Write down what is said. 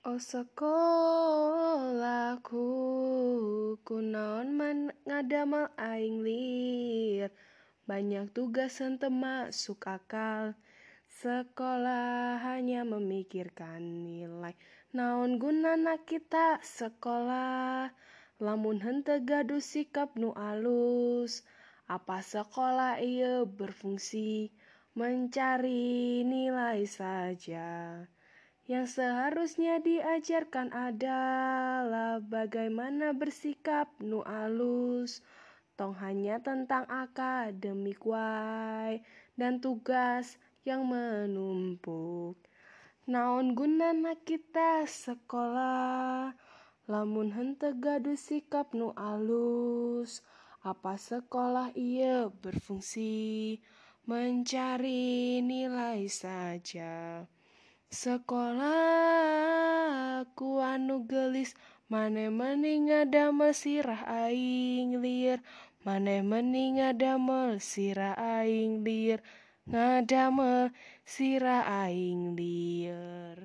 O sekolahku kunaon man ngadamel aing lieur banyak tugas henteu masuk akal. Sekolah hanya memikirkan nilai. Naon gunana kita sakolah lamun henteu gaduh sikap nu alus apa sekolah ieu berfungsi? Mencari nilai saja yang seharusnya diajarkan adalah bagaimana bersikap nu alus tong hanya tentang akademik wae dan tugas yang menumpuk. Naon gunana kita sakolah lamun henteu gaduh sikap nu alus apa sekolah ieu berfungsi? Mencari nilai saja sekolah ku anu gelis maneh mending ngadamel sirah aing lieur maneh mending ngadamel sirah aing lieur ngadamel sirah aing lieur